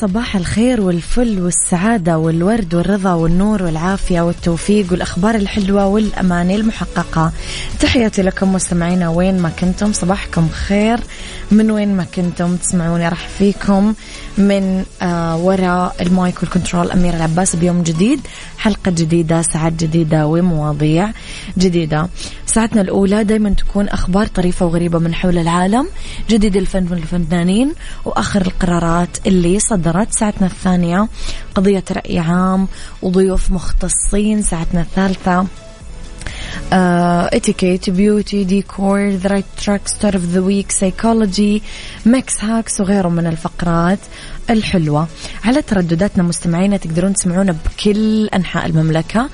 صباح الخير والفل والسعادة والورد والرضا والنور والعافية والتوفيق والأخبار الحلوة والأماني المحققة. تحياتي لكم مستمعينا وين ما كنتم صباحكم خير. من وين ما كنتم تسمعوني أرحب فيكم من آه وراء المايك والكنترول أمير العباس بيوم جديد. حلقة جديدة ساعات جديدة ومواضيع جديدة. ساعتنا الأولى دايما تكون أخبار طريفة وغريبة من حول العالم. جديد الفن والفنانين وآخر القرارات اللي صدرت ساعتنا الثانية. قضية رأي عام وضيوف مختصين ساعتنا الثالثة. اتيكيت beauty ديكور the right track star of the week psychology mix hacks وغيره من الفقرات الحلوة. على تردداتنا مستمعينا تقدرون تسمعونا بكل أنحاء المملكة.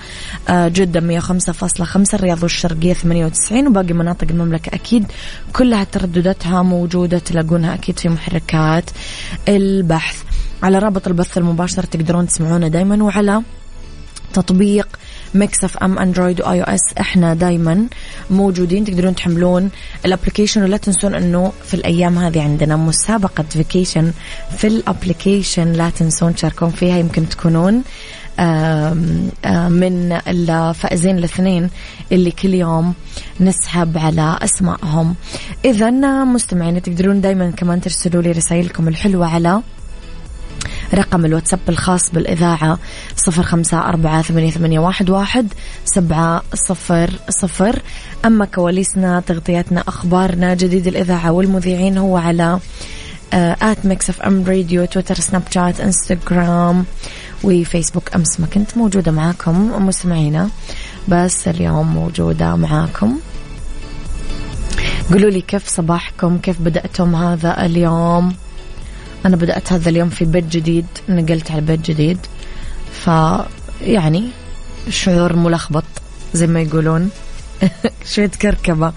اه, جدة 105.5 الرياض والشرقية 98 وباقي مناطق المملكة أكيد كلها تردداتها موجودة تلاقونها أكيد في محركات البحث. على رابط البث المباشر تقدرون تسمعونا دايما وعلى تطبيق ميكس اف ام اندرويد و iOS إحنا دايما موجودين. تقدرون تحملون ال application ولا تنسون إنه في الأيام هذه عندنا مسابقة vacation في ال application. لا تنسون تشاركون فيها. يمكن تكونون من الفائزين الاثنين اللي كل يوم نسحب على أسمائهم. اذا مستمعين تقدرون دائما كمان ترسلوا لي رسائلكم الحلوة على رقم الواتساب الخاص بالإذاعة صفر خمسة أربعة ثمانية, واحد سبعة صفر صفر. أما كواليسنا تغطياتنا أخبارنا جديد الإذاعة والمذيعين هو على at ميكس اف ام راديو تويتر سناب شات انستغرام وفيسبوك. أمس ما كنت موجودة معاكم مستمعينا بس اليوم موجودة معاكم. قولوا لي كيف صباحكم؟ كيف بدأتم هذا اليوم؟ أنا بدأت هذا اليوم في بيت جديد نقلت على بيت جديد. ف يعني شعور ملخبط زي ما يقولون. شوية كركبة.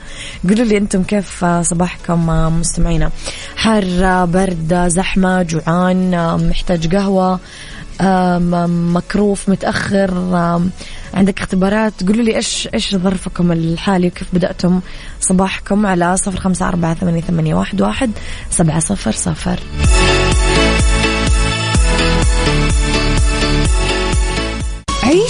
قولوا لي أنتم كيف صباحكم مستمعينا؟ حر برد زحمة جوعان محتاج قهوة مكروف متأخر عندك اختبارات. قولوا لي إيش إيش ظرفكم الحالي وكيف بدأتم صباحكم على صفر خمسة أربعة ثمانية, واحد سبعة صفر صفر.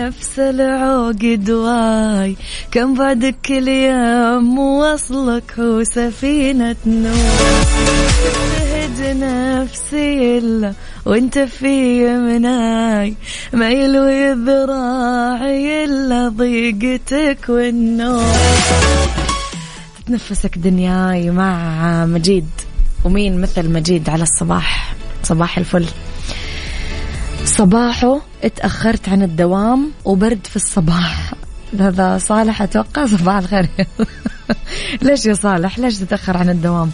نفس العقد واي كم بعدك كل يوم وصلك هو سفينة نور تهج نفسي إلا وأنت في مناي. ما يلوي ذراعي إلا ضيقتك والنور تتنفسك دنياي مع مجيد. ومين مثل مجيد على الصباح؟ صباح الفل. صباحه اتأخرت عن الدوام وبرد في الصباح. هذا صالح أتوقع صباح الخير. ليش يا صالح؟ ليش تتأخر عن الدوام؟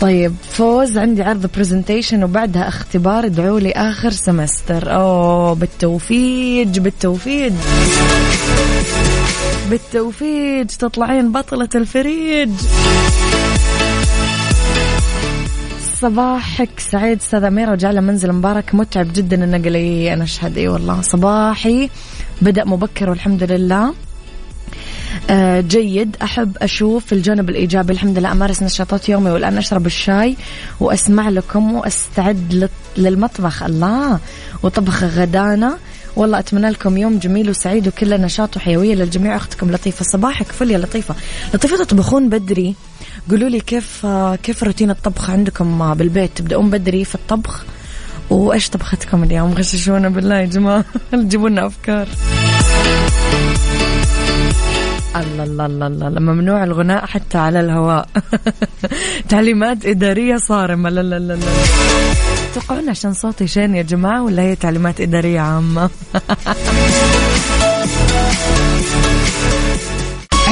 طيب فوز عندي عرض presentation وبعدها اختبار. ادعوا لي آخر semester أوه بالتوفيج بالتوفيج بالتوفيج تطلعين بطلة الفريج. صباحك سعيد أستاذ أميرة وجعله منزل مبارك متعب جدا النقل أنا أشهد. إي والله صباحي بدأ مبكر والحمد لله. آه جيد. أحب أشوف الجانب الإيجابي. الحمد لله أمارس نشاطات يومي والآن أشرب الشاي وأسمع لكم وأستعد للمطبخ. الله وطبخ غدانا. والله أتمنى لكم يوم جميل وسعيد وكله نشاط وحيوية للجميع. أختكم لطيفة. صباحك فل يا لطيفة. لطيفة تطبخون بدري. قولوا لي كيف كيف روتين الطبخ عندكم بالبيت؟ تبدأون بدري في الطبخ؟ وإيش طبختكم اليوم؟ غششونا بالله يا جماعة. جيبوا لنا أفكار. الله الله الله الله ممنوع الغناء حتى على الهواء. تعليمات إدارية صارمة. لا لا لا لا. تتوقعون عشان صوتي شين يا جماعة ولا هي تعليمات إدارية عامة؟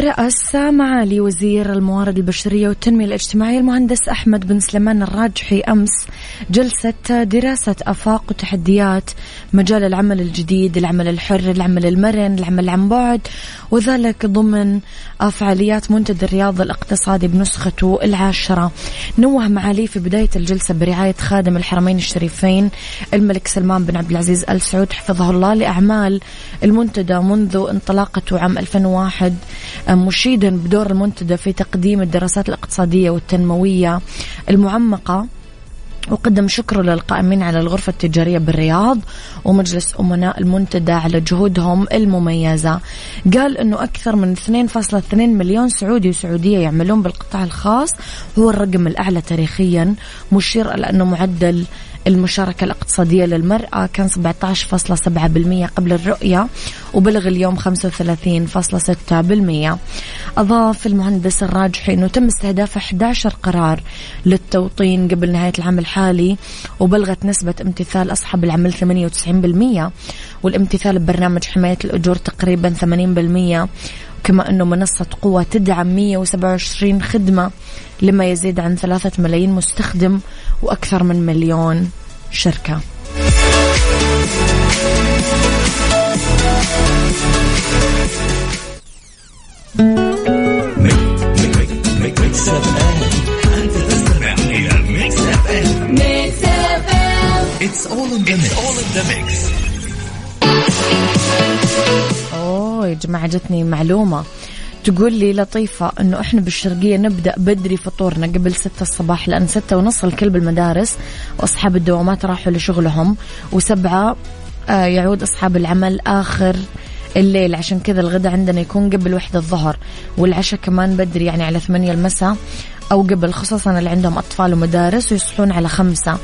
رأس معالي وزير الموارد البشرية والتنمية الاجتماعية المهندس أحمد بن سليمان الراجحي أمس جلسة دراسة آفاق وتحديات مجال العمل الجديد العمل الحر العمل المرن العمل عن بعد وذلك ضمن فعاليات منتدى الرياض الاقتصادي بنسخته العاشرة. نوه معالي في بداية الجلسة برعاية خادم الحرمين الشريفين الملك سلمان بن عبد العزيز آل سعود حفظه الله لأعمال المنتدى منذ انطلاقته عام 2001 مشيدا بدور المنتدى في تقديم الدراسات الاقتصادية والتنموية المعمقة. وقدم شكره للقائمين على الغرفة التجارية بالرياض ومجلس أمناء المنتدى على جهودهم المميزة. قال أنه أكثر من 2.2 مليون سعودي وسعودية يعملون بالقطاع الخاص. هو الرقم الأعلى تاريخيا. مشير إلى أنه معدل المشاركة الاقتصادية للمرأة كان 17.7% قبل الرؤية وبلغ اليوم 35.6% أضاف المهندس الراجحي أنه تم استهداف 11 قرار للتوطين قبل نهاية العام الحالي وبلغت نسبة امتثال أصحاب العمل 98% والامتثال ببرنامج حماية الأجور تقريبا 80% كما أنه منصة قوة تدعم 127 خدمة لما يزيد عن ثلاثة ملايين مستخدم وأكثر من مليون شركة It's all in the mix. It's all in the mix. يا جماعة جتني معلومة. تقول لي لطيفة أنه إحنا بالشرقية نبدأ بدري فطورنا قبل ستة الصباح لأن ستة ونص الكل بالمدارس وأصحاب الدوامات راحوا لشغلهم وسبعة آه، يعود أصحاب العمل آخر الليل. عشان كذا الغداء عندنا يكون قبل وحدة الظهر والعشاء كمان بدري يعني على ثمانية المساء أو قبل خصوصا اللي عندهم أطفال ومدارس ويصحون على خمسة.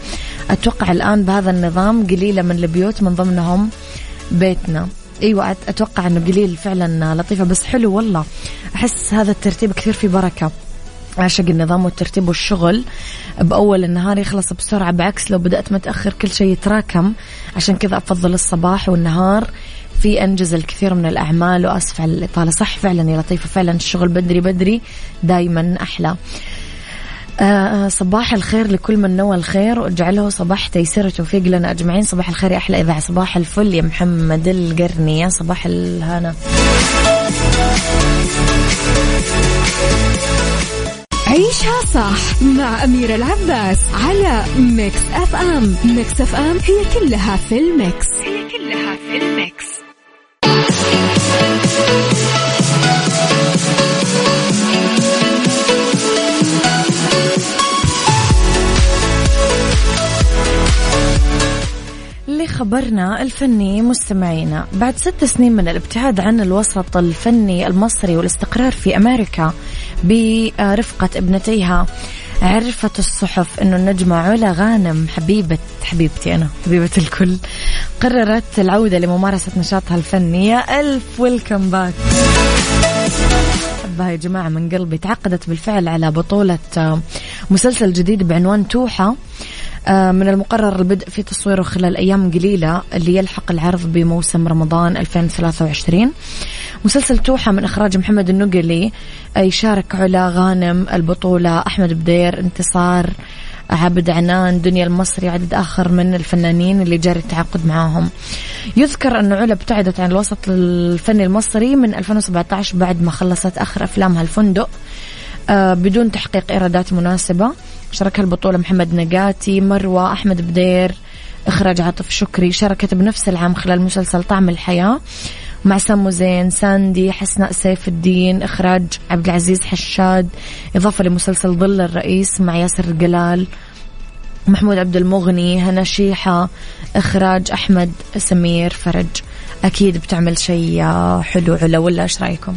أتوقع الآن بهذا النظام قليلة من البيوت من ضمنهم بيتنا. إيوه أتوقع إنه قليل فعلا لطيفة بس حلو والله. أحس هذا الترتيب كثير في بركة. عشق النظام والترتيب والشغل. بأول النهار يخلص بسرعة بعكس لو بدأت متأخر كل شيء يتراكم. عشان كذا أفضل الصباح والنهار. في أنجز الكثير من الأعمال وأسف على الإطالة. صح فعلا يا لطيفة فعلا الشغل بدري بدري دايما أحلى. آه صباح الخير لكل من نوى الخير واجعله صباح تيسير وتوفيق لنا أجمعين. صباح الخير يا أحلى إذاعة. صباح الفل يا محمد القرني. يا صباح الهنا. عيشها صح مع أميرة العباس على ميكس أف أم. ميكس أف أم هي كلها في الميكس. هي كلها في الميكس. لخبرنا الفني مستمعينا. بعد ست سنين من الابتعاد عن الوسط الفني المصري والاستقرار في أمريكا برفقة ابنتيها عرفت الصحف أنه النجمة علا غانم حبيبة حبيبتي أنا حبيبة الكل قررت العودة لممارسة نشاطها الفني يا ألف ويلكم باك. أحبها يا جماعة من قلبي تعقدت بالفعل على بطولة مسلسل جديد بعنوان توحة آه، من المقرر البدء في تصويره خلال أيام قليلة اللي يلحق العرض بموسم رمضان 2023 مسلسل توحة من إخراج محمد النقلي يشارك علا غانم البطولة أحمد بدير انتصار عبد عنان دنيا المصري عدد آخر من الفنانين اللي جاري التعاقد معاهم. يذكر أن علا ابتعدت عن الوسط الفني المصري من 2017 بعد ما خلصت آخر أفلامها الفندق. آه، بدون تحقيق إيرادات مناسبة. شاركها البطولة محمد نقاتي مروة أحمد بدير إخراج عاطف شكري. شاركت بنفس العام خلال مسلسل طعم الحياة مع سامو زين ساندي حسناء سيف الدين إخراج عبد العزيز حشاد إضافة لمسلسل ظل الرئيس مع ياسر الجلال محمود عبد المغني هنا شيحة إخراج أحمد سمير فرج. أكيد بتعمل شيء حلو علا ولا إيش رأيكم؟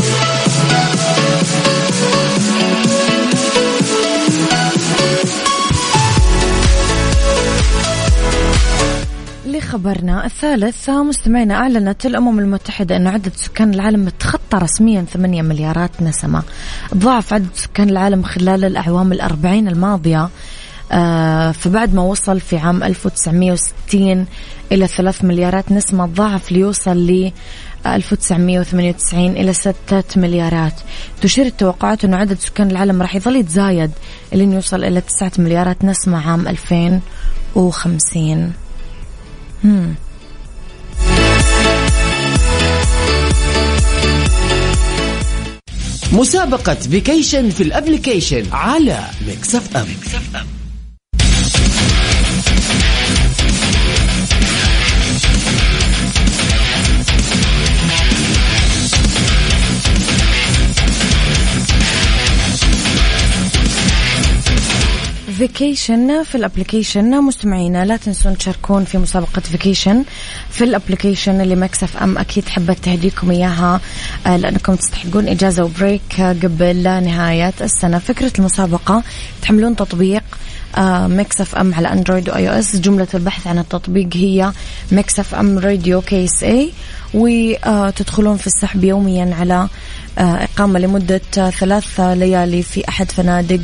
لخبرنا الثالث مستمعينا أعلنت الأمم المتحدة أن عدد سكان العالم تخطى رسميا 8 مليارات نسمة. ضعف عدد سكان العالم خلال الأعوام الأربعين الماضية آه فبعد ما وصل في عام 1960 إلى 3 مليارات نسمة ضعف ليوصل ل 1998 إلى 6 مليارات. تشير التوقعات أن عدد سكان العالم راح يظل يتزايد لين يوصل إلى 9 مليارات نسمة عام 2050 مسابقة vacation في ال application على ميكس اف ام, ميكس اف أم. vacation في ال application مستمعينا لا تنسون تشاركون في مسابقة vacation في ال application اللي ميكس اف ام أكيد حبت تهديكم إياها آه، لأنكم تستحقون إجازة و break قبل نهاية السنة. فكرة المسابقة تحملون تطبيق Mix FM على Android و iOS جملة البحث عن التطبيق هي Mix FM Radio KSA وتدخلون في السحب يوميا على آه، إقامة لمدة ثلاث ليالي في أحد فنادق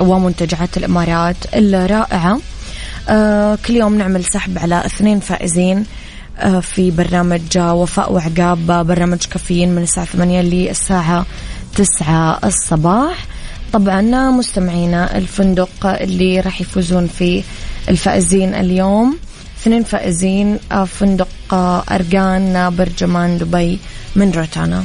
ومنتجعات الإمارات الرائعة. آه كل يوم نعمل سحب على اثنين فائزين آه في برنامج وفاء وعقاب برنامج كافيين من الساعة ثمانية للساعة تسعة الصباح. طبعا مستمعينا الفندق اللي راح يفوزون فيه الفائزين اليوم. اثنين فائزين آه، فندق أرقان برجمان دبي من روتانا.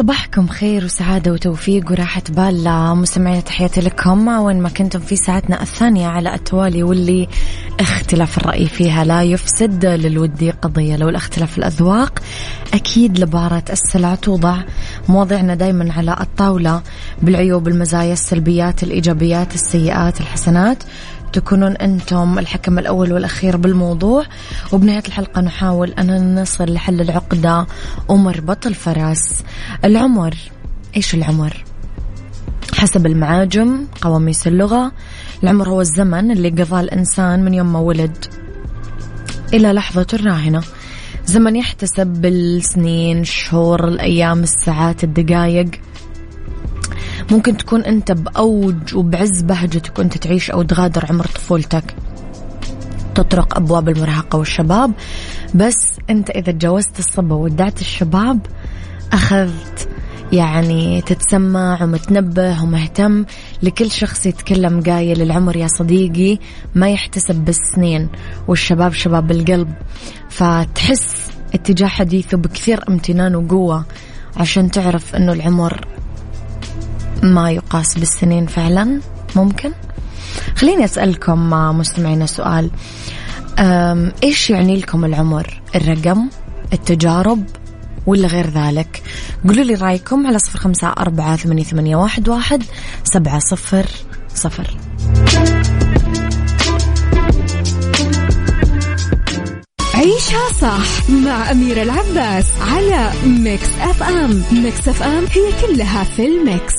مساكم خير وسعادة وتوفيق وراحة بال مستمعين تحياتي لكم. وين ما كنتم في ساعتنا الثانية على التوالي واللي اختلاف الرأي فيها لا يفسد للودي قضية. لو الاختلاف الأذواق أكيد لبارة السلع توضع مواضيعنا دايما على الطاولة بالعيوب المزايا السلبيات الإيجابيات السيئات الحسنات. تكونون أنتم الحكم الأول والأخير بالموضوع. وبنهاية الحلقة نحاول أن نصل لحل العقدة. ومربط الفرس العمر إيش العمر؟ حسب المعاجم قواميس اللغة. العمر هو الزمن اللي قضاه الإنسان من يوم ما ولد إلى لحظة الراهنة. زمن يحتسب بالسنين الشهور الأيام الساعات الدقائق ممكن تكون أنت بأوج وبعز بهجتك وأنت تعيش أو تغادر عمر طفولتك. تطرق أبواب المراهقة والشباب. بس أنت إذا تجاوزت الصبا ودعت الشباب أخذت يعني تتسمع ومتنبه ومهتم لكل شخص يتكلم قايل العمر يا صديقي ما يحتسب بالسنين والشباب شباب القلب. فتحس اتجاه حديثه بكثير امتنان وقوة عشان تعرف إنه العمر ما يقاس بالسنين فعلا؟ ممكن. خليني أسألكم مستمعينا سؤال. إيش يعني لكم العمر؟ الرقم؟ التجارب؟ ولا غير ذلك؟ قولوا لي رأيكم على صفر خمسة أربعة ثمانية, ثمانية واحد, واحد سبعة صفر صفر. عيشها صح مع أميرة العباس على Mix FM. Mix FM هي كلها في ال mix.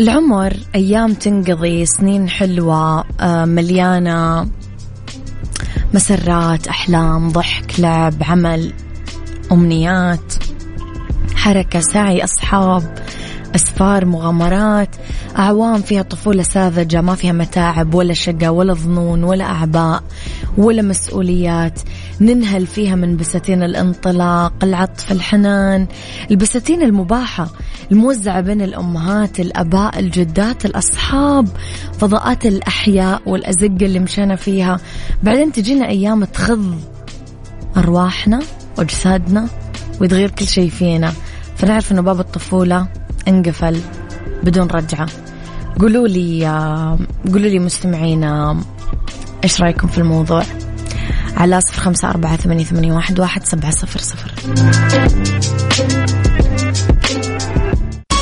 العمر أيام تنقضي سنين حلوة آه، مليانة مسرات أحلام ضحك لعب عمل أمنيات حركة سعي أصحاب أسفار مغامرات. أعوام فيها طفولة ساذجة ما فيها متاعب ولا شقة ولا ظنون ولا أعباء ولا مسؤوليات. ننهل فيها من بساتين الانطلاق العطف الحنان البساتين المباحة. الموزعة بين الأمهات الأباء الجدات الأصحاب فضاءات الأحياء والأزقة اللي مشينا فيها. بعدين تجينا أيام تخض أرواحنا وأجسادنا ويتغير كل شيء فينا. فنعرف أنه باب الطفولة انقفل بدون رجعة. قولوا لي قولوا لي مستمعينا إيش رأيكم في الموضوع؟ على صفر خمسة أربعة ثمانية, واحد سبعة صفر صفر.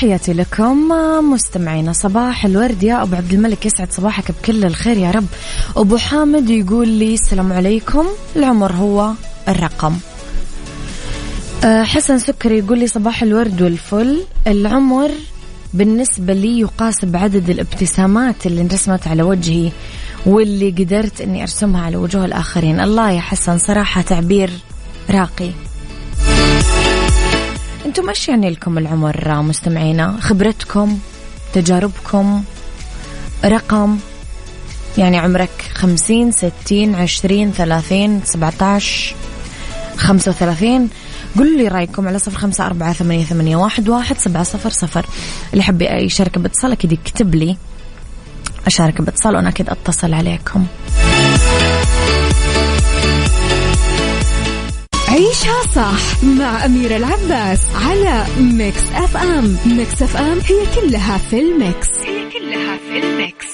تحياتي لكم مستمعينا صباح الورد. يا أبو عبد الملك يسعد صباحك بكل الخير يا رب. أبو حامد يقول لي السلام عليكم. العمر هو الرقم. أه، حسن سكري يقول لي صباح الورد والفل. العمر بالنسبة لي يقاس بعدد الابتسامات اللي انرسمت على وجهي واللي قدرت إني أرسمها على وجوه الآخرين. الله يا حسن صراحة تعبير راقي. أنتم إيش يعني لكم العمر مستمعينا؟ خبرتكم تجاربكم رقم يعني عمرك خمسين ستين عشرين ثلاثين سبعة عشر خمسة وثلاثين. قولوا لي رأيكم على صفر خمسة أربعة ثمانية, ثمانية واحد, واحد سبعة صفر صفر. اللي يحب يشارك باتصال أكيد يكتب لي أشارك باتصال وأنا أكيد أتصل عليكم. عيشها صح مع أميرة العباس على Mix FM. Mix FM هي كلها في ال mix. هي كلها في ال mix.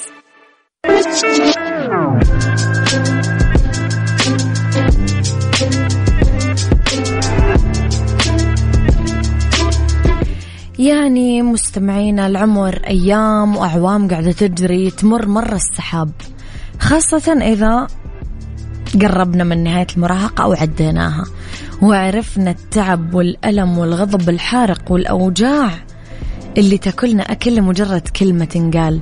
يعني مستمعينا العمر أيام وأعوام قاعدة تجري تمر مرة السحاب. خاصة إذا قربنا من نهاية المراهقة أو عديناها. وعرفنا التعب والألم والغضب الحارق والأوجاع اللي تاكلنا أكل لمجرد كلمة تنقال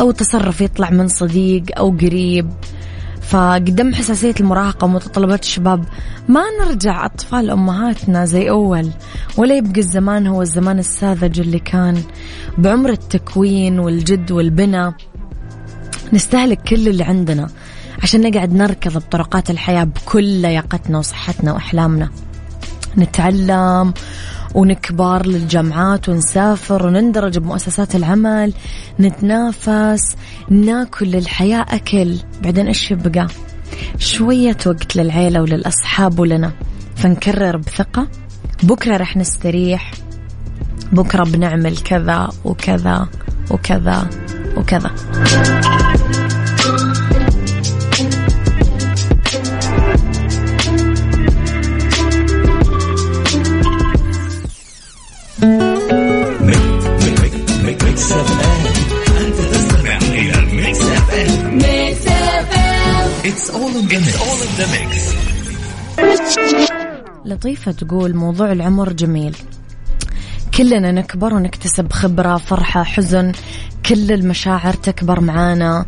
أو تصرف يطلع من صديق أو قريب. فقدام حساسية المراهقة ومتطلبات الشباب ما نرجع أطفال أمهاتنا زي أول ولا يبقى الزمان هو الزمان الساذج اللي كان. بعمر التكوين والجد والبنى نستهلك كل اللي عندنا. عشان نقعد نركض بطرقات الحياة بكل لياقتنا وصحتنا وأحلامنا. نتعلم ونكبر للجامعات ونسافر ونندرج بمؤسسات العمل نتنافس ناكل للحياة أكل. بعدين إيش يبقى؟ شوية وقت للعيلة وللأصحاب ولنا. فنكرر بثقة. بكرة رح نستريح. بكرة بنعمل كذا وكذا وكذا وكذا. لطيفة تقول موضوع العمر جميل. كلنا نكبر ونكتسب خبرة فرحة حزن. كل المشاعر تكبر معانا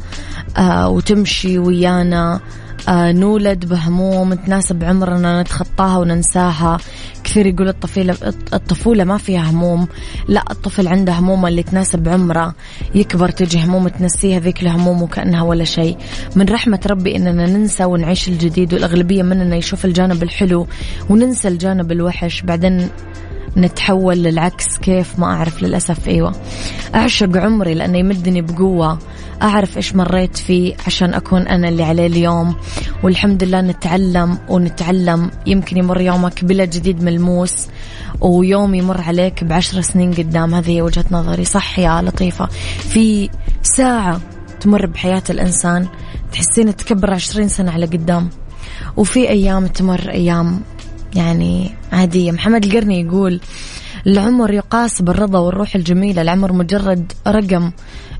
آه وتمشي ويانا. آه نولد بهموم تناسب عمرنا نتخطاها وننساها. كثير يقول الطفولة الطفولة ما فيها هموم. لا الطفل عنده هموم اللي تناسب عمره. يكبر تجي هموم تنسيها ذيك الهموم وكأنها ولا شيء. من رحمة ربي إننا ننسى ونعيش الجديد والأغلبية مننا يشوف الجانب الحلو وننسى الجانب الوحش. بعدين نتحول للعكس. كيف؟ ما أعرف للأسف. أيوة. أعشق عمري لأنه يمدني بقوة. أعرف إيش مريت فيه عشان أكون أنا اللي عليه اليوم. والحمد لله نتعلم ونتعلم. يمكن يمر يومك بلا جديد ملموس ويوم يمر عليك بعشر سنين قدام. هذه هي وجهة نظري. صح يا لطيفة. في ساعة تمر بحياة الإنسان تحسين تكبر عشرين سنة على قدام. وفي أيام تمر أيام يعني عادية. محمد القرني يقول العمر يقاس بالرضا والروح الجميلة. العمر مجرد رقم.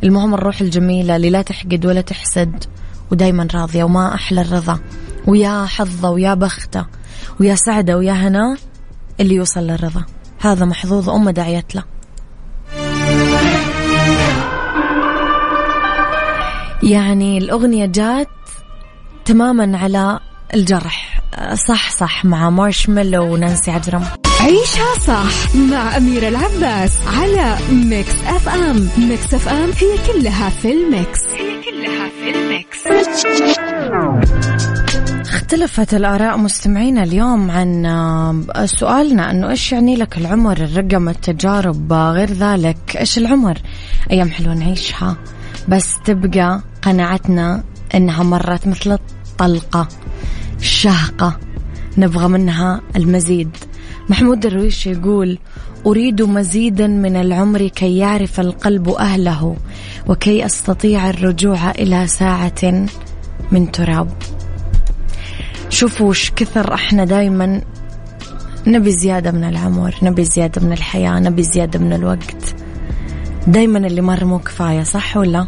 المهم الروح الجميلة اللي لا تحقد ولا تحسد ودايما راضية وما أحلى الرضا. ويا حظة ويا بختة ويا سعدة ويا هنا اللي يوصل للرضا. هذا محظوظ أمة دعيت له. يعني الأغنية جات تماما على الجرح. صح صح مع مارشميلو ونانسي عجرم. عيشها صح مع أميرة العباس على Mix FM. Mix FM هي كلها في ال mix. هي كلها في ال mix. اختلفت الآراء مستمعينا اليوم عن آه، سؤالنا أنه إيش يعني لك العمر الرقم التجارب غير ذلك إيش العمر؟ أيام حلوة نعيشها بس تبقى قناعتنا أنها مرت مثل الطلقة الشهقة نبغى منها المزيد. محمود درويش يقول أريد مزيدا من العمر كي يعرف القلب أهله وكي أستطيع الرجوع إلى ساعة من تراب. شوفوا وش كثر إحنا دايما نبي زيادة من العمر نبي زيادة من الحياة نبي زيادة من الوقت. دايما اللي مر مو كفاية صح ولا؟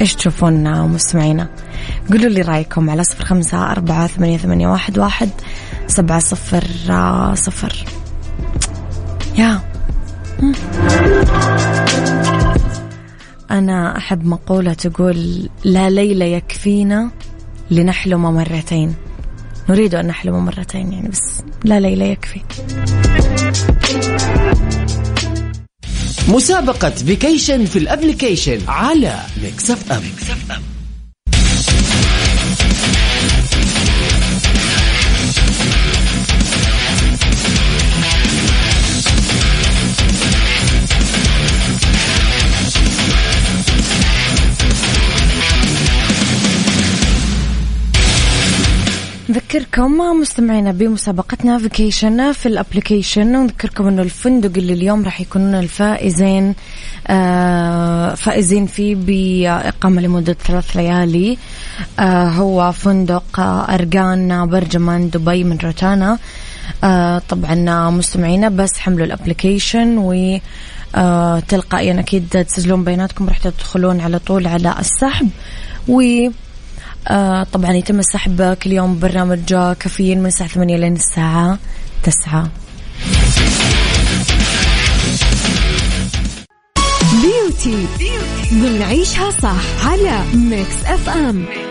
إيش تشوفون مستمعينا؟ قولوا لي رأيكم على صفر خمسة أربعة ثمانية, ثمانية واحد, واحد. سبعة صفر صفر. يا. أنا أحب مقولة تقول لا ليلة يكفينا لنحلم مرتين. نريد أن نحلم مرتين يعني بس لا ليلة يكفي. مسابقة vacation في ال application على Mix FM, Mix FM. نذكركم مستمعينا بمسابقتنا vacation في ال application ونذكركم إنه الفندق اللي اليوم راح يكونون الفائزين آه فائزين فيه بإقامة لمدة ثلاث ليالي آه هو فندق أرقان برجمان دبي من روتانا. آه طبعا مستمعينا بس حملوا الابلكيشن و آه تلقائيا أكيد تسجلون بياناتكم راح تدخلون على طول على السحب. و آه طبعا يتم السحب كل يوم برنامج كافيين من الساعة 8 لين الساعة 9 beauty ضمن عيشها صح على Mix FM Mix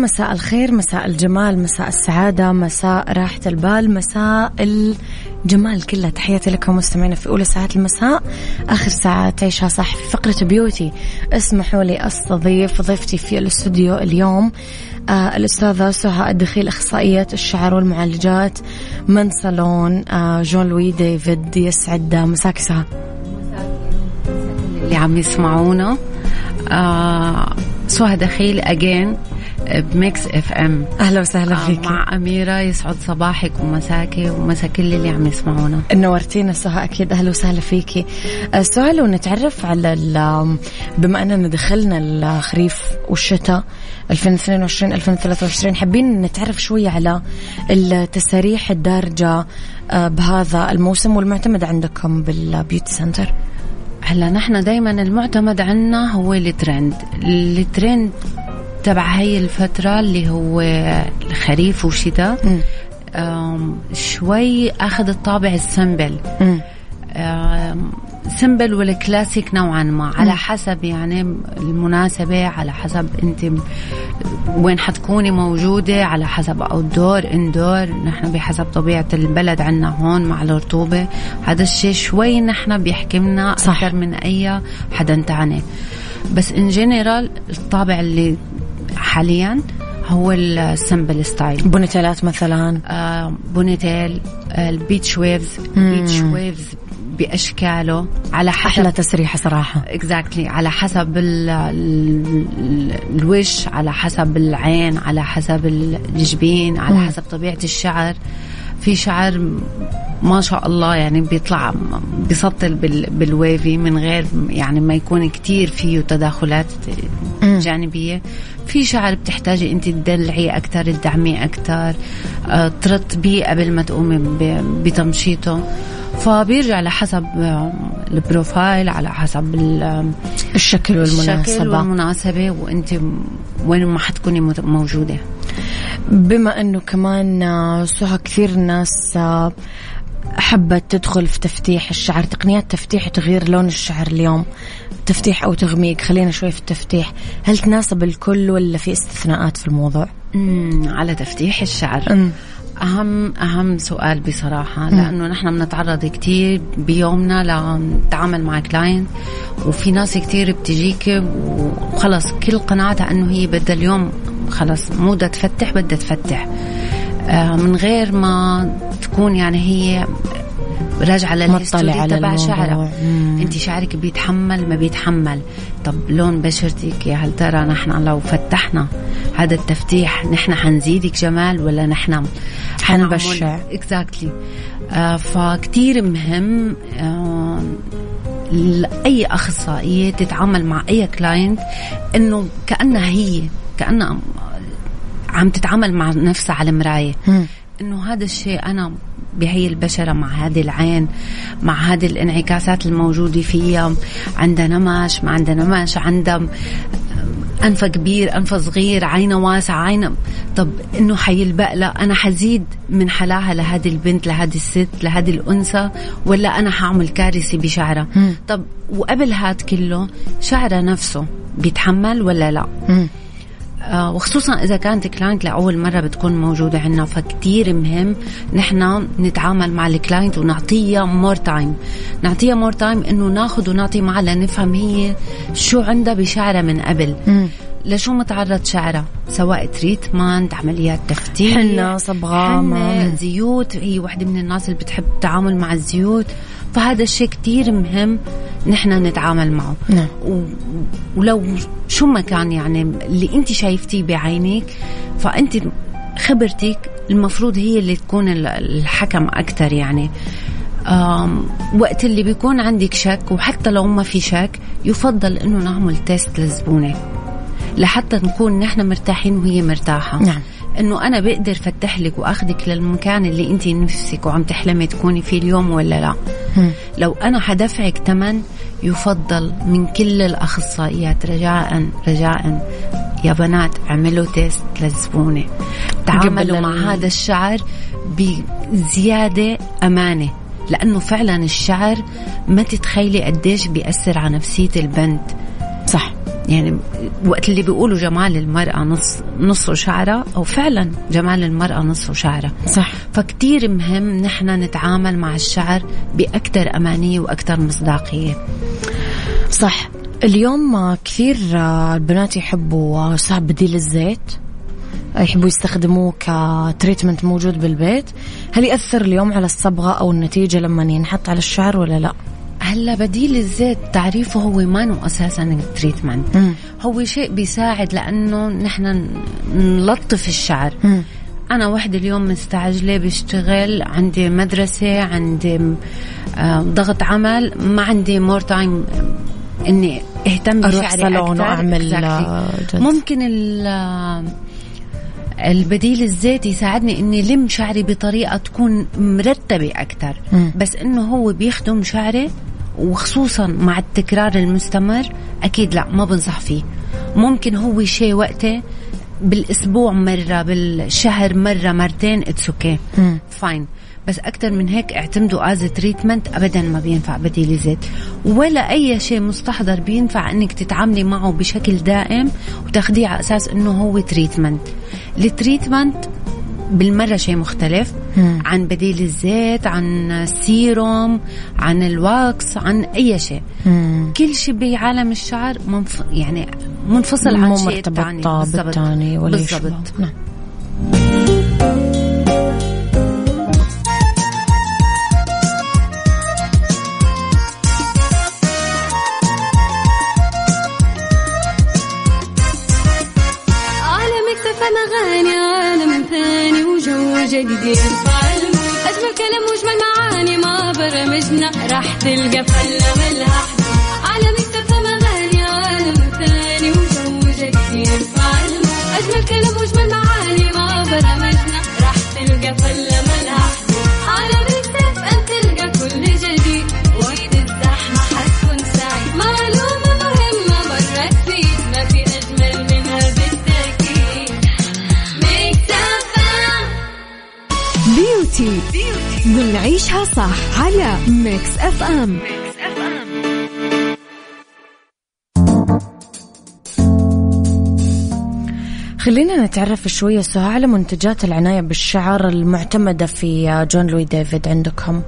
مساء الخير مساء الجمال مساء السعادة مساء راحة البال مساء الجمال كله. تحياتي لكم مستمعينا في أولى ساعات المساء. آخر ساعة تعيشها صح في فقرة beauty. اسمحوا لي أستضيف ضيفتي في الاستوديو اليوم آه الأستاذة سهى الدخيل أخصائية الشعر والمعالجات من صالون آه Jean Louis David يسعد. مساك سهى. اللي عم يسمعونا آه سهى دخيل again ب Mix FM. أهلا وسهلا فيك. مع أميرة يسعد صباحك ومساك ومساء كل اللي عم يسمعونا. نورتينا سهى أكيد أهلا وسهلا فيكي. السؤال لو نتعرف على بما أننا دخلنا الخريف والشتاء 2022 2023 حابين نتعرف شوية على التساريح الدارجة آه، بهذا الموسم والمعتمد عندكم بال beauty center. هلا نحن دائما المعتمد عنا هو الترند. الترند تبع هاي الفترة اللي هو الخريف وشتاء شوي أخذ الطابع ال simple. simple وال classic نوعا ما على حسب يعني المناسبة على حسب أنت وين حتكوني موجودة على حسب outdoor indoor نحن بحسب طبيعة البلد عنا هون مع الرطوبة. هذا الشيء شوي نحن بيحكمنا أكثر من أي حدا تاني. بس in general الطابع اللي حاليا هو ال simple style ponytail ات مثلا آه ponytail ال beach waves beach waves بأشكاله على حسب أحلى تسريحة صراحة exactly exactly. على حسب ال ال الوش على حسب العين على حسب الجبين على. حسب طبيعة الشعر في شعر ما شاء الله يعني بيطلع بيسطل بال wavy من غير يعني ما يكون كتير فيه تداخلات جانبية. في شعر بتحتاجي انت تدلعي أكثر تدعميه أكثر آه، ترطبيه قبل ما تقومي بتمشيطه. فبيرجع لحسب آه، البروفايل على حسب الشكل والمناسبة. الشكل والمناسبة وانت وين ما حتكوني موجودة. بما أنه كمان آه، سهى كثير ناس حبت تدخل في تفتيح الشعر. تقنيات تفتيح وتغيير لون الشعر اليوم. تفتيح أو تغميق. خلينا شوي في التفتيح. هل تناسب الكل ولا في استثناءات في الموضوع؟ على تفتيح الشعر. مم. أهم أهم سؤال بصراحة لأنه نحن بنتعرض كتير بيومنا لنتعامل مع كلاينت وفي ناس كتير بتجيك وخلص كل قناعتها أنه هي بدها اليوم خلص مو بدها تفتح بدها تفتح. آه، من غير ما تكون يعني هي راجعة لل history تبع شعرها. أنت شعرك بيتحمل ما بيتحمل. طب لون بشرتك يا هل ترى نحن لو فتحنا هذا التفتيح نحن حنزيدك جمال ولا نحن حنبشع exactly آه فكتير مهم آه اي أخصائية تتعامل مع أي client إنه كأنها هي كأنها عم تتعامل مع نفسها على المراية. إنه هذا الشيء أنا بهي البشرة مع هذه العين مع هذه الانعكاسات الموجودة فيها عندها نمش ما عندها نمش عندها أنفة كبير أنفة صغير عينة واسعة عينة. طب إنه حيلبق لا أنا حزيد من حلاها لهذه البنت لهذه الست لهذه الأنثى ولا أنا حعمل كارثة بشعرها؟ طب وقبل هاد كله شعرها نفسه بيتحمل ولا لا. آه، وخصوصا إذا كانت client لأول مرة بتكون موجودة عندنا فكتير مهم نحن نتعامل مع ال client ونعطيها more time نعطيها more time إنه ناخذ ونعطي معها لنفهم هي شو عندها بشعرها من قبل. م. لشو متعرض شعرها؟ سواء treatment عمليات تفتيح حنة صبغة زيوت هي وحدة من الناس اللي بتحب التعامل مع الزيوت. فهذا الشيء كتير مهم نحن نتعامل معه. نعم. و... ولو شو ما كان يعني اللي انت شايفتيه بعينيك فأنت خبرتك المفروض هي اللي تكون الحكم أكثر يعني. وقت اللي بيكون عندك شك وحتى لو ما في شك يفضل إنه نعمل تيست للزبونه لحتى نكون نحن مرتاحين وهي مرتاحة. نعم. إنه أنا بقدر فتح لك وأخذك للمكان اللي أنت نفسك وعم تحلمي تكوني فيه اليوم ولا لا. لو أنا حدفعك ثمن يفضل من كل الأخصائيات رجاء رجاء يا بنات اعملوا تيست للزبونة. تعاملوا مع هذا الشعر بزيادة أمانة لأنه فعلا الشعر ما تتخيلي قديش بيأثر على نفسية البنت. يعني وقت اللي بيقولوا جمال المرأة نص نصه شعرة أو فعلا جمال المرأة نصه شعرة. صح. فكتير مهم نحن نتعامل مع الشعر بأكثر أمانية وأكثر مصداقية. صح. اليوم كثير البنات يحبوا صعب بديل الزيت يحبوا يستخدموه ك treatment موجود بالبيت. هل يأثر اليوم على الصبغة أو النتيجة لما ينحط على الشعر ولا لا؟ هلا بديل الزيت تعريفه هو ما أساسا treatment هو شيء بيساعد لأنه نحن نلطف الشعر. مم. أنا وحدة اليوم مستعجلة بشتغل عندي مدرسة عندي آه، ضغط عمل ما عندي more time إني اهتم أروح صالون وأعمل آه، ممكن البديل الزيت يساعدني إني لم شعري بطريقة تكون مرتبة أكثر بس إنه هو بيخدم شعري وخصوصا مع التكرار المستمر أكيد لا ما بنصح فيه. ممكن هو شيء وقته بالأسبوع مرة بالشهر مرة مرتين it's okay fine بس أكثر من هيك اعتمدوا as treatment ابدا ما بينفع بديل زيت. ولا أي شيء مستحضر بينفع إنك تتعاملي معه بشكل دائم وتاخديه على أساس إنه هو treatment ال treatment بالمرة شيء مختلف. مم. عن بديل الزيت عن السيروم عن ال wax عن أي شيء. مم. كل شيء بعالم الشعر منف... يعني منفصل عن شيء ثاني بالثاني بالضبط. نعم. تلقى فلة ملها على مكتب أغاني عالم ثاني وجو جديد أجمل كلام وأجمل معاني ما برمجنا نعيشها صح على ميكس اف ام خلينا نتعرف شوية سهى على منتجات العناية بالشعر المعتمدة في جون لوي ديفيد عندكم.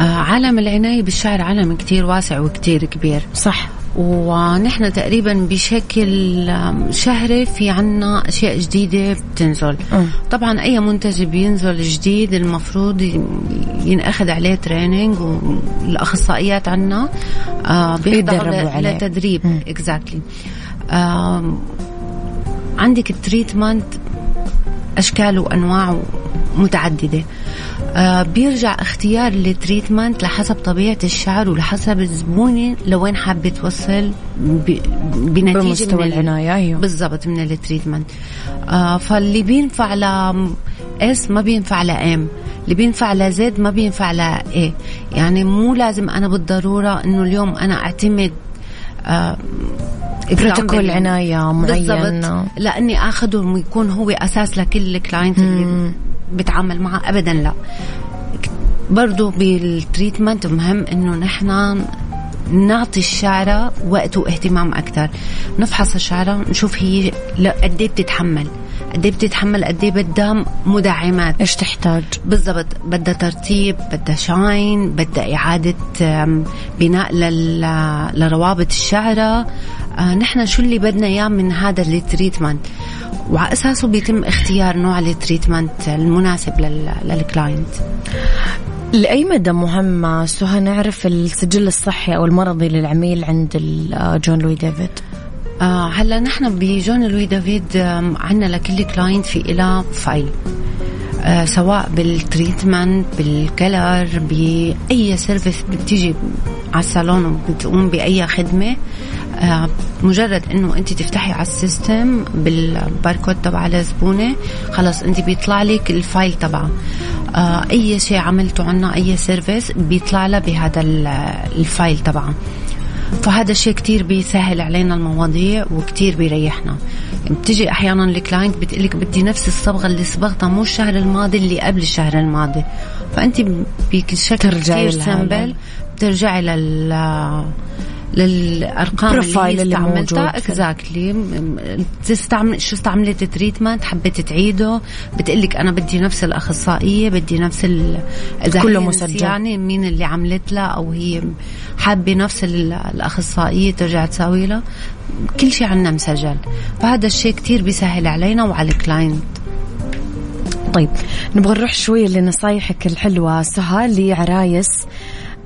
آه، عالم العناية بالشعر عالم كتير واسع وكتير كبير. صح. ونحن تقريبا بشكل شهري في عنا أشياء جديدة بتنزل. م. طبعا أي منتج بينزل جديد المفروض ينأخذ عليه training والأخصائيات عنا آه بيحضروا لتدريب. exactly آه عندك ال treatment أشكال وأنواع متعددة. آه بيرجع اختيار ال treatment لحسب طبيعة الشعر ولحسب الزبونة لوين حابة توصل بنتيجة بمستوى من العناية أيوه. بالضبط من ال treatment آه فاللي بينفع ل S ما بينفع ل M اللي بينفع ل Z ما بينفع ل A يعني مو لازم أنا بالضرورة إنه اليوم أنا أعتمد آه بروتوكول عناية معين بالضبط. لأني اخذه ويكون هو أساس لكل ال client اللي بتعامل معه ابدا لا. برضو بال treatment مهم إنه نحن نعطي الشعرة وقت واهتمام أكثر نفحص الشعرة نشوف هي قد إيه بتتحمل. قد إيه بتتحمل قد إيه بدها مدعمات إيش تحتاج؟ بالضبط. بدها ترتيب بدها shine بدها إعادة بناء لروابط الشعرة آه نحن شو اللي بدنا إياه من هذا ال treatment وعلى أساسه بيتم اختيار نوع ال treatment المناسب لل client لأي مدى مهم سهى نعرف السجل الصحي أو المرضي للعميل عند جون لوي ديفيد؟ آه هلا نحن بجون لوي ديفيد عندنا لكل client في إلها file. آه سواء بال treatment بال color بأي service بتيجي على الصالون وبتقوم بأي خدمة. آه مجرد إنه انت تفتحي على ال system بالباركود تبع الزبونه خلص انت بيطلع لك ال file تبعها آه أي شيء عملته عنا أي service بيطلع لها بهذا ال file تبعها فهذا الشيء كتير بيسهل علينا المواضيع وكتير بيريحنا. بتجي أحيانا ال client بتقلك بدي نفس الصبغة اللي صبغتها مو الشهر الماضي اللي قبل الشهر الماضي. فانت بشكل كتير simple بترجعي لل للأرقام اللي, اللي استعملتها exactly تستعمل شو استعملت treatment حبيت تعيده. بتقلك أنا بدي نفس الأخصائية بدي نفس ال... كله مسجل. يعني مين اللي عملت لها أو هي حابة نفس الأخصائية ترجع تساوي لها. كل شيء عندنا مسجل. فهذا الشيء كتير بيسهل علينا وعلى الكلاينت طيب نبغى نروح شوي لنصايحك الحلوة. سهى لعرايس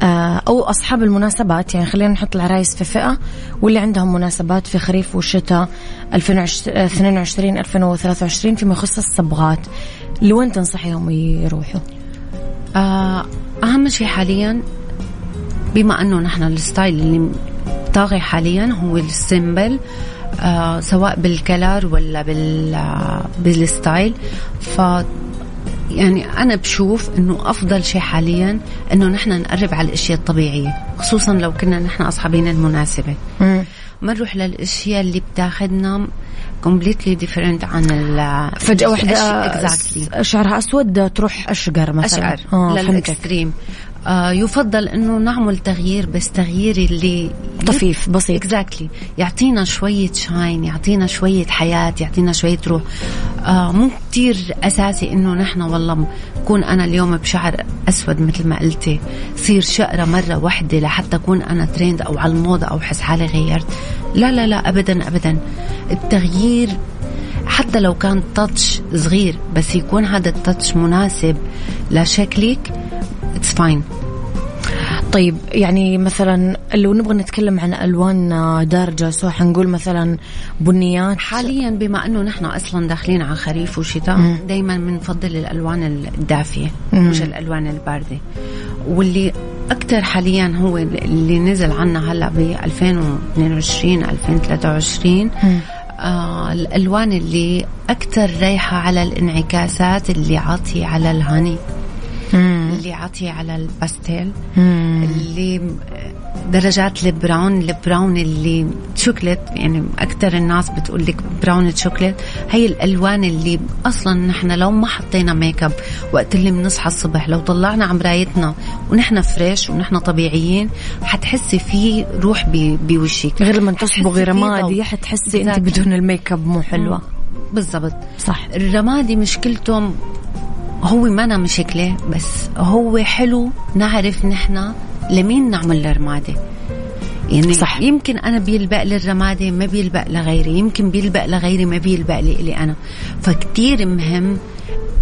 آه، أو أصحاب المناسبات يعني خلينا نحط العرايس في فئة واللي عندهم مناسبات في خريف وشتاء 2022 2023 فيما يخص الصبغات لوين تنصحيهم يروحوا؟ آه، أهم شيء حاليا بما أنه نحن ال style اللي طاغي حاليا هو ال simple آه سواء بال color ولا بال بال style ف يعني أنا بشوف إنه أفضل شيء حاليا إنه نحن نقرب على الأشياء الطبيعية خصوصا لو كنا نحن أصحاب المناسبة. ما نروح للأشياء اللي بتاخذنا completely different عن ال فجأة واحدة شعرها أسود تروح أشقر مثلا. أشقر آه لل extreme يفضل إنه نعمل تغيير بس تغيير اللي طفيف بسيط. exactly exactly. يعطينا شوية shine يعطينا شوية حياة يعطينا شوية روح. آه مو كتير أساسي إنه نحن والله كون أنا اليوم بشعر أسود مثل ما قلتي. صير شقرة مرة واحدة لحتى أكون أنا تريند أو على الموضة أو احس حالي غيرت. لا لا لا ابدا ابدا. التغيير حتى لو كان touch صغير بس يكون هذا ال touch مناسب لشكلك it's fine طيب يعني مثلا لو نبغى نتكلم عن ألوان دارجة so حنقول مثلا بنيات. حاليا بما أنه نحن أصلا داخلين على خريف وشتاء دائما بنفضل الألوان الدافية مم. مش الألوان الباردة. واللي أكثر حاليا هو اللي نزل عندنا هلأ ب 2022 2023 آه الألوان اللي أكثر رايحة على الانعكاسات اللي عاطية على ال honey. اللي عاطيه على الباستيل اللي درجات ال brown ال brown اللي شوكليت يعني أكثر الناس بتقول لك brown chocolate هي الألوان اللي أصلا نحن لو ما حطينا ميك اب وقت اللي بنصحى الصبح لو طلعنا عمرايتنا ونحن fresh ونحن طبيعيين حتحسي في روح بوشك. غير لما تصبغي رمادي حتحسي أنت بدون الميك اب مو حلوة. بالضبط. صح. الرمادي مشكلته هو ما أنا مشكلة بس هو حلو نعرف نحن لمين نعمل الرمادة. يعني صح. يمكن أنا بيلبق للرمادة ما بيلبق لغيري يمكن بيلبق لغيري ما بيلبق لي, لي أنا. فكتير مهم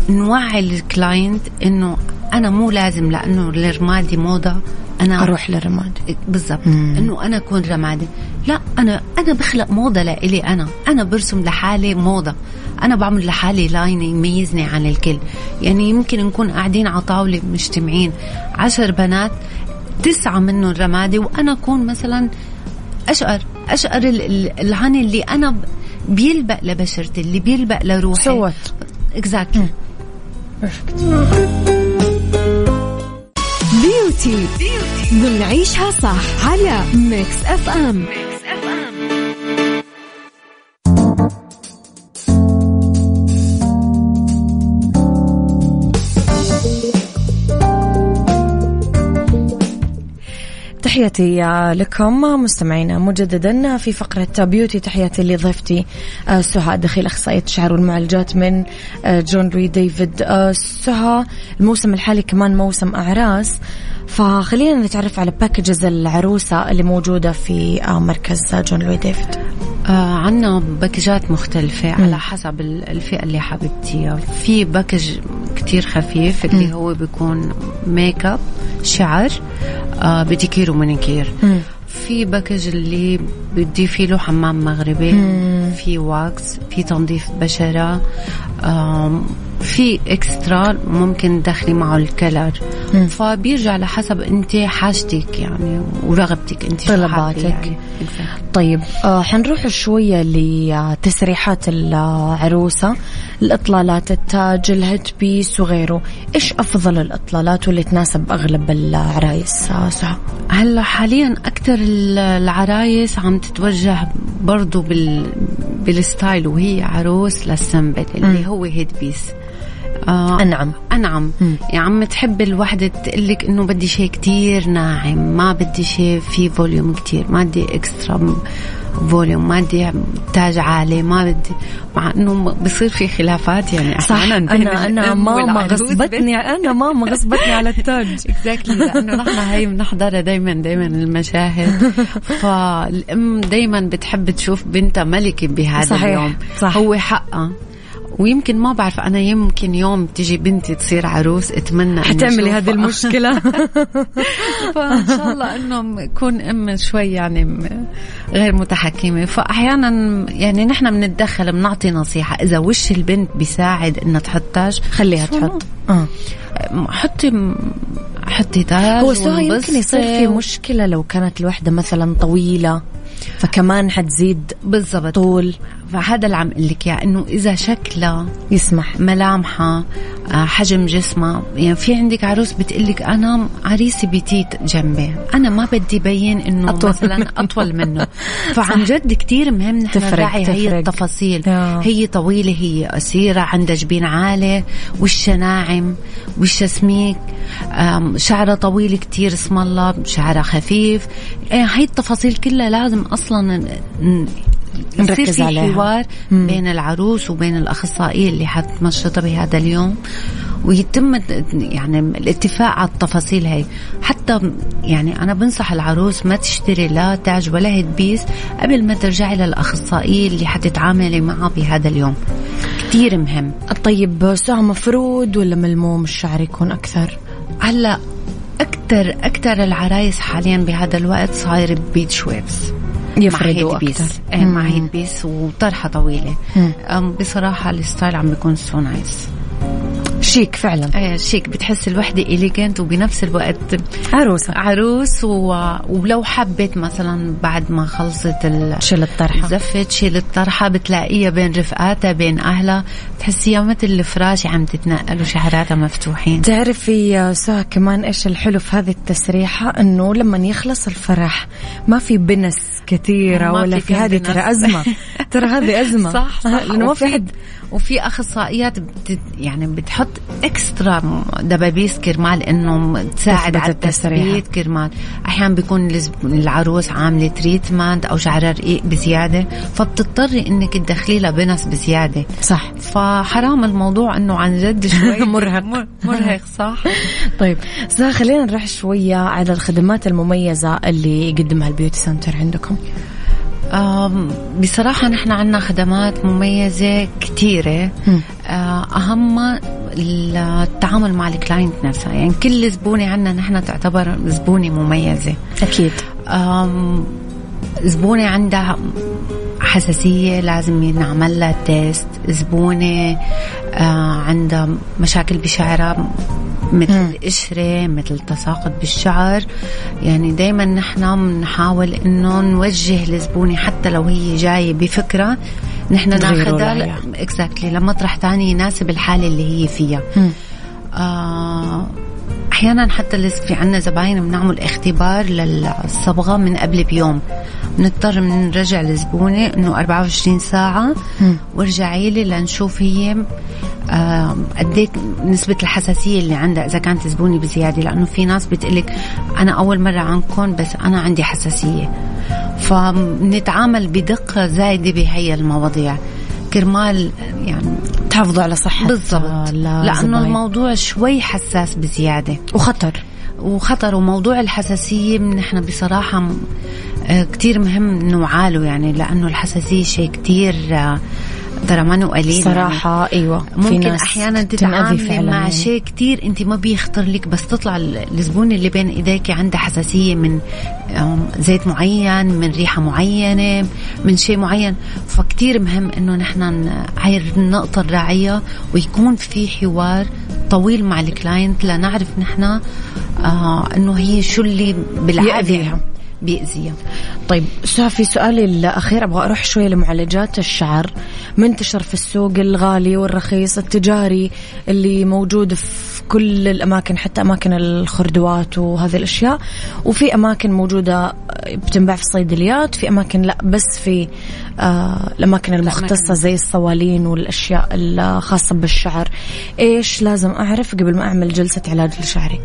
نوعي ال client إنه أنا مو لازم لأنه الرمادي موضة. أنا أروح للرمادي بالضبط. إنه أنا أكون رمادي لا أنا أنا بخلق موضة لإلي أنا. أنا برسم لحالي موضة. أنا بعمل لحالي line يميزني عن الكل. يعني يمكن نكون قاعدين على طاولة مجتمعين. عشر بنات تسعة منهم رمادي وأنا أكون مثلا أشقر. أشقر ال honey اللي أنا بيلبق لبشرتي اللي بيلبق لروحي. suit. Exactly Beauty بنعيشها صح على ميكس اف ام ميكس تحياتي لكم مستمعينا مجددا في فقرة beauty تحياتي لضيفتي آه، سهى دخيل أخصائية الشعر والمعالجات من آه، جون لوي ديفيد. آه، سهى الموسم الحالي كمان موسم أعراس. فخلينا نتعرف على packages العروسة اللي موجودة في مركز جون لوي ديفيد آه عنا packageات مختلفة م. على حسب الفئة اللي حبيبتيها في package كتير خفيف اللي م. هو بيكون ميك اب شعر آه pedicure و manicure في package اللي بدي فيه له حمام مغربي مم. في wax في تنظيف بشرة في extra ممكن تدخلي معه ال color. فبيرجع لحسب انت حاجتك يعني ورغبتك انت طلباتك. يعني. طيب آه حنروح شوية لتسريحات العروسة الإطلالات التاج ال head piece وغيره. إيش أفضل الإطلالات واللي تناسب أغلب العرايس؟ آه سهى هلا حاليا أكثر العرايس عم تتوجه برضو بال بال style وهي عروس لل simple اللي هو head piece. آه أنعم. أنعم. مم. يعني عم تحب الوحدة تقلك إنه بدي شيء كتير ناعم ما بدي شيء فيه volume كتير ما بدي extra volume ما بدي تاج عالي ما بدي مع إنه بصير في خلافات يعني صح. أنا أنا ماما غصبتني أنا ماما غصبتني على التاج. exactly لأنه نحن هي بنحضرها دائما دائما المشاهد. فالأم دائما بتحب تشوف بنتها ملكة بهذا صحيح. اليوم. صح. هو حقها. ويمكن ما بعرف أنا يمكن يوم تيجي بنتي تصير عروس أتمنى حتعملي هذه المشكلة. فإن شاء الله إنه كون أم شوي يعني غير متحكمة. فأحيانا يعني نحن بنتدخل بنعطي نصيحة. إذا وش البنت بيساعد إنها تحط تاج خليها تحط. آه. حطي حطي تاج هو سؤال يمكن يصير في مشكلة لو كانت الوحدة مثلا طويلة فكمان حتزيد بالضبط. طول. فهذا اللي عم أقول لك إياه إنه إذا شكلها يسمح. ملامحها آه، حجم جسمها يعني في عندك عروس بتقلك أنا عريسي بتيت جنبي أنا ما بدي بين إنه أطول. مثلا أطول منه. فعن جد كثير مهم نحن نراعي هي التفاصيل. أوه. هي طويلة هي قصيرة عندها جبين عالي وشها ناعم وشها سميك شعرها طويل كتير اسم الله شعرها خفيف. هي التفاصيل كلها لازم أصلا نركز في عليها. حوار مم. بين العروس وبين الأخصائية اللي حتنشطها بهذا اليوم ويتم يعني الاتفاق على التفاصيل هي حتى يعني أنا بنصح العروس ما تشتري لا تاج ولا هيد بيس قبل ما ترجعي للاخصائيه اللي حتتعاملي معها بهذا اليوم. كثير مهم. طيب سهى مفرود ولا ملموم الشعر يكون أكثر؟ هلأ أكثر أكثر العرايس حاليا بهذا الوقت صاير beach waves. يفردوا أكثر إيه مع head piece وطرحة طويلة. بصراحة ال style عم بيكون so nice chic فعلا. إيه شيك. بتحس الوحدة elegant وبنفس الوقت عروسة. عروس و... ولو حبت مثلا بعد ما خلصت ال... شيل الطرحة. زفت تشيل الطرحة بتلاقيها بين رفقاتها بين أهلها. تحسيها مثل الفراش عم تتنقل وشعراتها مفتوحين. تعرفي يا سهى كمان إيش الحلو في هذه التسريحة؟ إنه لما يخلص الفرح ما في بنس كثيرة ولا في, في هذه ترى أزمة. ترى هذه أزمة. صح, صح لأنه ما في حد وفي أخصائيات بت يعني بتحط extra دبابيس كرمال إنه تساعد على التثبيت كرمال. أحيانا بيكون العروس عاملة treatment أو شعرها رقيق بزيادة فبتضطري إنك تدخلي لها بنس بزيادة. صح. فحرام الموضوع إنه عن جد شوي مرهق. مرهق صح؟ طيب خلينا نروح شوية على الخدمات المميزة اللي يقدمها ال beauty center عندكم. بصراحة نحن عنا خدمات مميزة كثيرة آه، أهم التعامل مع ال client نفسها يعني كل زبونة عنا نحن تعتبر زبونة مميزة. أكيد. زبونة عندها حساسية لازم نعمل لها test. زبونة آه، عندها مشاكل بشعرها. مثل مم. القشرة مثل تساقط بالشعر. يعني دايما نحن بنحاول إنه نوجه الزبونة حتى لو هي جاية بفكرة نحن ناخذها exactly لمطرح ثاني يناسب الحالة اللي هي فيها. آه أحيانا حتى في عندنا زباين بنعمل اختبار للصبغة من قبل بيوم. بنضطر نرجع للزبونه إنه 24 ساعة. وارجعي لي لنشوف هي آه قد إيه نسبة الحساسية اللي عندها إذا كانت زبونة بزيادة. لأنه في ناس بتقلك أنا أول مرة عندكم بس أنا عندي حساسية. فبنتعامل بدقة زايدة بهي المواضيع. كرمال يعني تحافظوا على صحة بالضبط. لأنه الموضوع شوي حساس بزيادة. وخطر. وخطر وموضوع الحساسية نحن بصراحة كتير مهم نوعاله يعني لأنه الحساسية شيء كتير آه، ترى ما قليل صراحة يعني أيوة ممكن أحيانا تتعاملي مع يعني. شيء كتير أنت ما بيخطر لك بس تطلع الزبون اللي بين إيديك عنده حساسية من زيت معين من ريحة معينة من شيء معين. فكتير مهم إنه نحن هاي النقطة الراعية ويكون في حوار طويل مع الكلاينت لنعرف نحن آه إنه هي شو اللي بالعادة. بيأذيها. طيب في سؤالي الأخير أبغى أروح شوية لمعالجات الشعر. منتشر في السوق الغالي والرخيص التجاري اللي موجود في كل الأماكن حتى أماكن الخردوات وهذه الأشياء. وفي أماكن موجودة بتنباع في الصيدليات في أماكن لا بس في آه الأماكن المختصة زي الصوالين والأشياء الخاصة بالشعر. إيش لازم أعرف قبل ما أعمل جلسة علاج لشعري؟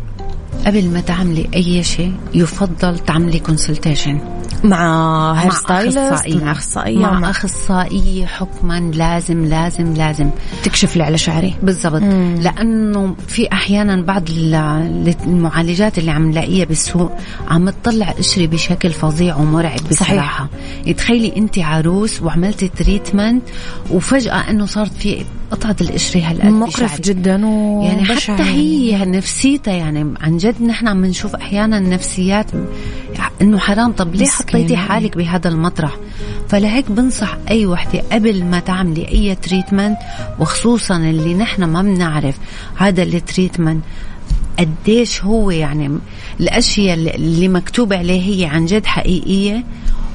قبل ما تعملي أي شيء يفضل تعملي consultation مع hair stylist مع أخصائية مع اخصائيه حكما لازم لازم لازم تكشف لي على شعري. بالضبط. لأنه في أحيانا بعض المعالجات اللي عم نلاقيها بالسوق عم تطلع قشرة بشكل فظيع ومرعب بصراحة. صحيح. تخيلي أنت عروس وعملتي treatment وفجأة إنه صارت في قطعة القشرة هالقد مقرف جدا و يعني حتى هي نفسيتها يعني عن جد نحن عم نشوف أحيانا نفسيات إنه حرام. طب ليه حطيتي حالك بهذا المطرح. فلهيك بنصح أي وحدة قبل ما تعملي أي treatment وخصوصا اللي نحن ما بنعرف هذا ال treatment قديش هو يعني الأشياء اللي مكتوب عليه هي عن جد حقيقية.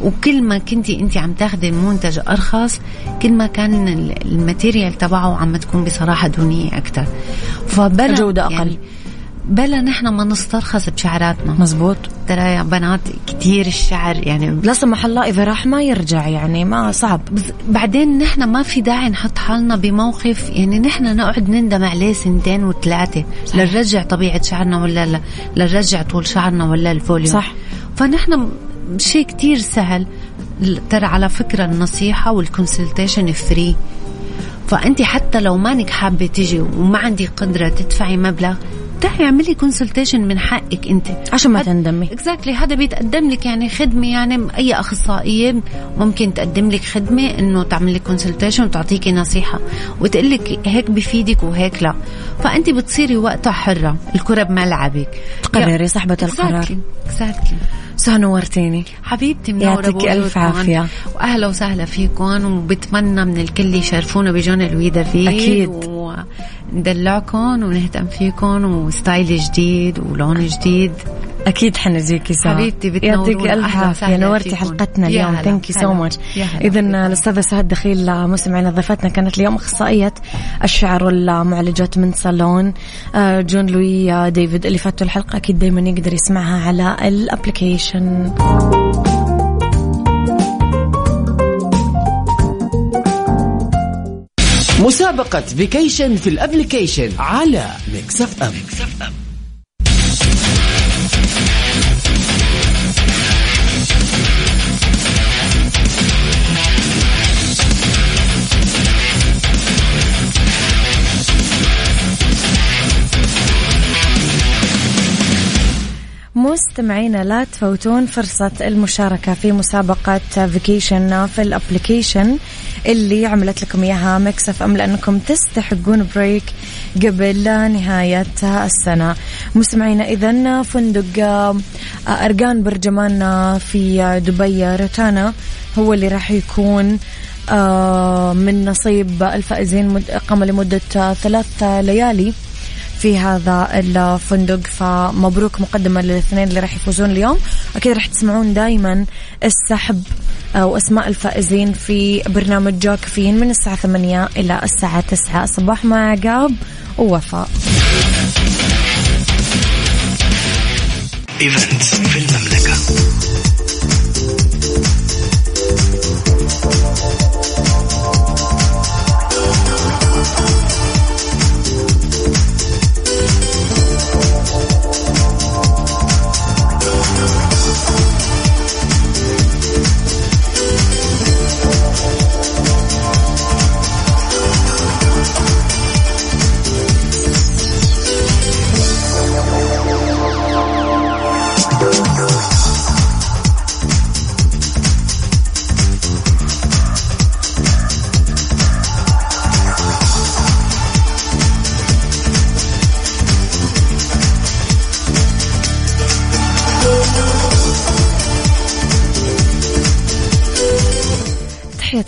وكل ما كنتي انت عم تاخذي منتج أرخص كل ما كان ال material تبعه عم تكون بصراحة دونية أكثر فبلا جوده أقل. يعني بلا نحن ما نسترخص بشعراتنا. مزبوط. ترى يا بنات كثير الشعر يعني لا سمح الله إذا راح ما يرجع يعني ما صعب. بعدين نحن ما في داعي نحط حالنا بموقف يعني نحن نقعد نندم عليه سنتين وثلاثة؟ لنرجع طبيعة شعرنا ولا لا؟ لنرجع طول شعرنا ولا ال volume صح. فنحن شيء كتير سهل. ترى على فكرة النصيحة وال consultation free فأنت حتى لو مانك حابة تجي وما عندك قدرة تدفعي مبلغ تعي اعملي consultation من حقك انت. عشان ما تندمي. exactly هذا بيتقدم لك يعني خدمة يعني أي أخصائية ممكن تقدم لك خدمة إنه تعمل لك consultation وتعطيكي نصيحة وتقول لك هيك بفيدك وهيك لا. فأنت بتصيري وقتها حرة الكرة بملعبك. تقرري صاحبه القرار. exactly سهى نورتيني. حبيبتي منورة يعطيك ألف عافية. وأهلا وسهلا فيكم وبتمنى من الكل يشرفونا بجون لوي ديفيد أكيد. وندلعكم ونهتم فيكم و style جديد ولون جديد. أكيد حنجيكي سوا. حبيبتي يعطيك ألف عافية. نورتي حلقتنا اليوم. thank you so much اذا الأستاذة سهاد دخيل مستمعينا ضيفتنا كانت اليوم اخصائيه الشعر والمعالجات من صالون. آه، جون لوي آه، ديفيد اللي فاتوا الحلقة أكيد دائما يقدر يسمعها على الابلكيشن مسابقة فيكيشن في الابلكيشن على Mix FM. مستمعينا لا تفوتون فرصة المشاركة في مسابقة vacation في ال application اللي عملت لكم إياها Mix FM لأنكم تستحقون break قبل نهاية السنة. مستمعينا اذا فندق آه، ارقان برجمان في دبي روتانا هو اللي راح يكون آه، من نصيب الفائزين اقامة لمدة ثلاث ليالي في هذا الفندق. فمبروك مقدمة للاثنين اللي راح يفوزون اليوم. أكيد راح تسمعون دائما السحب وأسماء الفائزين في برنامج جاكفين من الساعة 8 إلى الساعة 9 صباح مع عقاب ووفاء.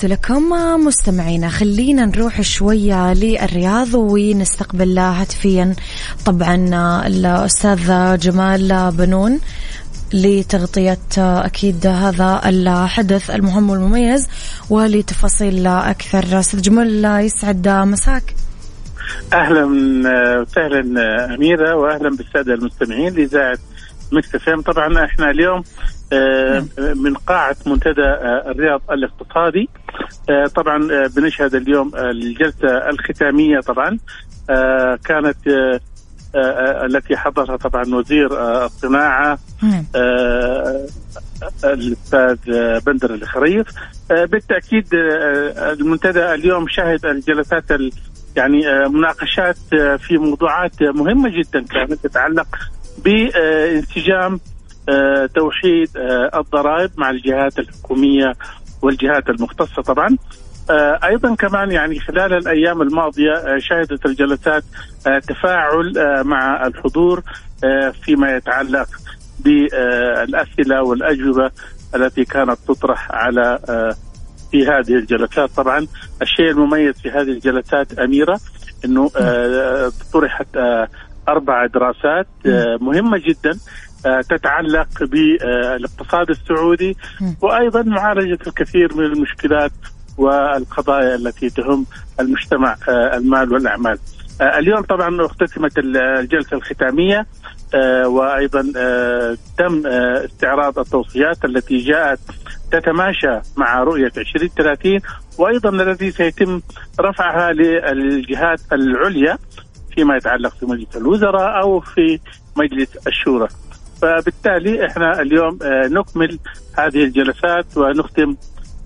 لكم مستمعينا. خلينا نروح شوية للرياض ونستقبل هاتفيا. طبعا الأستاذ جمال بنون لتغطية أكيد هذا الحدث المهم والمميز ولتفاصيل أكثر. أستاذ جمال يسعد مساك. أهلا وسهلا أميرة واهلا بالسادة المستمعين لإذاعة مكس طبعا إحنا اليوم آه، من قاعة منتدى آه، الرياض الاقتصادي. آه، طبعا بنشهد اليوم الجلسة الختامية طبعا. كانت التي حضرها طبعا وزير الصناعة الأستاذ بندر الخريف. بالتأكيد المنتدى اليوم شهد الجلسات يعني مناقشات في موضوعات مهمة جدا كانت تتعلق بانسجام آه، توحيد آه، الضرائب مع الجهات الحكومية والجهات المختصة طبعا. آه، أيضا كمان يعني خلال الأيام الماضية شهدت الجلسات تفاعل مع الحضور فيما يتعلق بالأسئلة والأجوبة التي كانت تطرح على في هذه الجلسات. طبعا الشيء المميز في هذه الجلسات أميرة إنه طرحت أربع دراسات مهمة جدا آه، تتعلق بالاقتصاد السعودي وأيضا معالجة الكثير من المشكلات والقضايا التي تهم المجتمع آه، المال والأعمال. آه، اليوم طبعا اختتمت الجلسة الختامية وأيضا تم استعراض التوصيات التي جاءت تتماشى مع رؤية 2030 وأيضا التي سيتم رفعها للجهات العليا فيما يتعلق في مجلس الوزراء أو في مجلس الشورى. فبالتالي إحنا اليوم آه، نكمل هذه الجلسات ونختم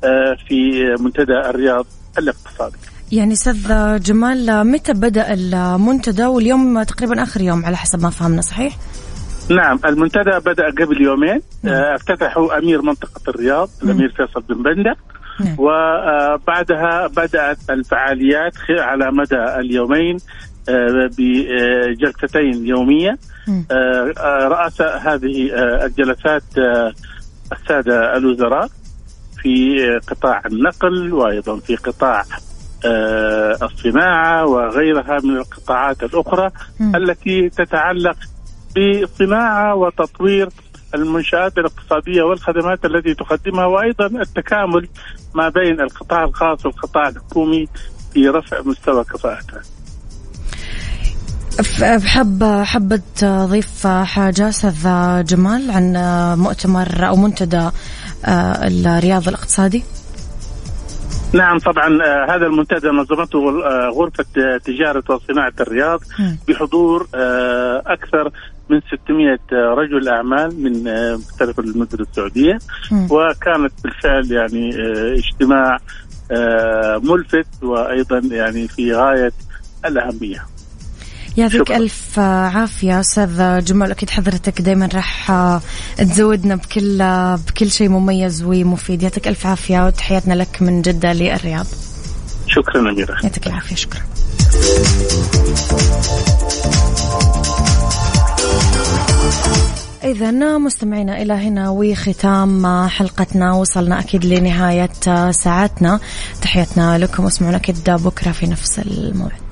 آه، في منتدى الرياض الاقتصادي. يعني أستاذ جمال متى بدأ المنتدى واليوم تقريبا آخر يوم على حسب ما فهمنا صحيح؟ نعم المنتدى بدأ قبل يومين نعم. آه، افتتحوا أمير منطقة الرياض نعم. الأمير فيصل بن بنده نعم. وبعدها بدأت الفعاليات على مدى اليومين بجلستين يومية. آه، آه، رأس هذه آه، الجلسات السادة الوزراء في قطاع النقل وأيضا في قطاع الصناعة وغيرها من القطاعات الأخرى التي تتعلق بصناعة وتطوير المنشآت الاقتصادية والخدمات التي تقدمها وأيضا التكامل ما بين القطاع الخاص والقطاع الحكومي في رفع مستوى كفاءتها. بحب حبة ضيف حاجة أستاذ جمال عن مؤتمر أو منتدى آه، الرياض الاقتصادي. نعم طبعا آه، هذا المنتدى نظمته آه، غرفة تجارة وصناعة الرياض بحضور أكثر من 600 رجل أعمال من مختلف المدن السعودية. وكانت بالفعل يعني اجتماع ملفت وأيضا يعني في غاية الأهمية. يعطيك ألف عافية أستاذ جمال. أكيد حضرتك دايما راح تزودنا بكل بكل شيء مميز ومفيد. يعطيك ألف عافية وتحياتنا لك من جدة للرياض. شكرا أميرة يعطيك العافية. شكرا. إذا مستمعينا إلى هنا وختام حلقتنا. وصلنا أكيد لنهاية ساعتنا. تحياتنا لكم. واسمعونا أكيد بكرة في نفس الموعد.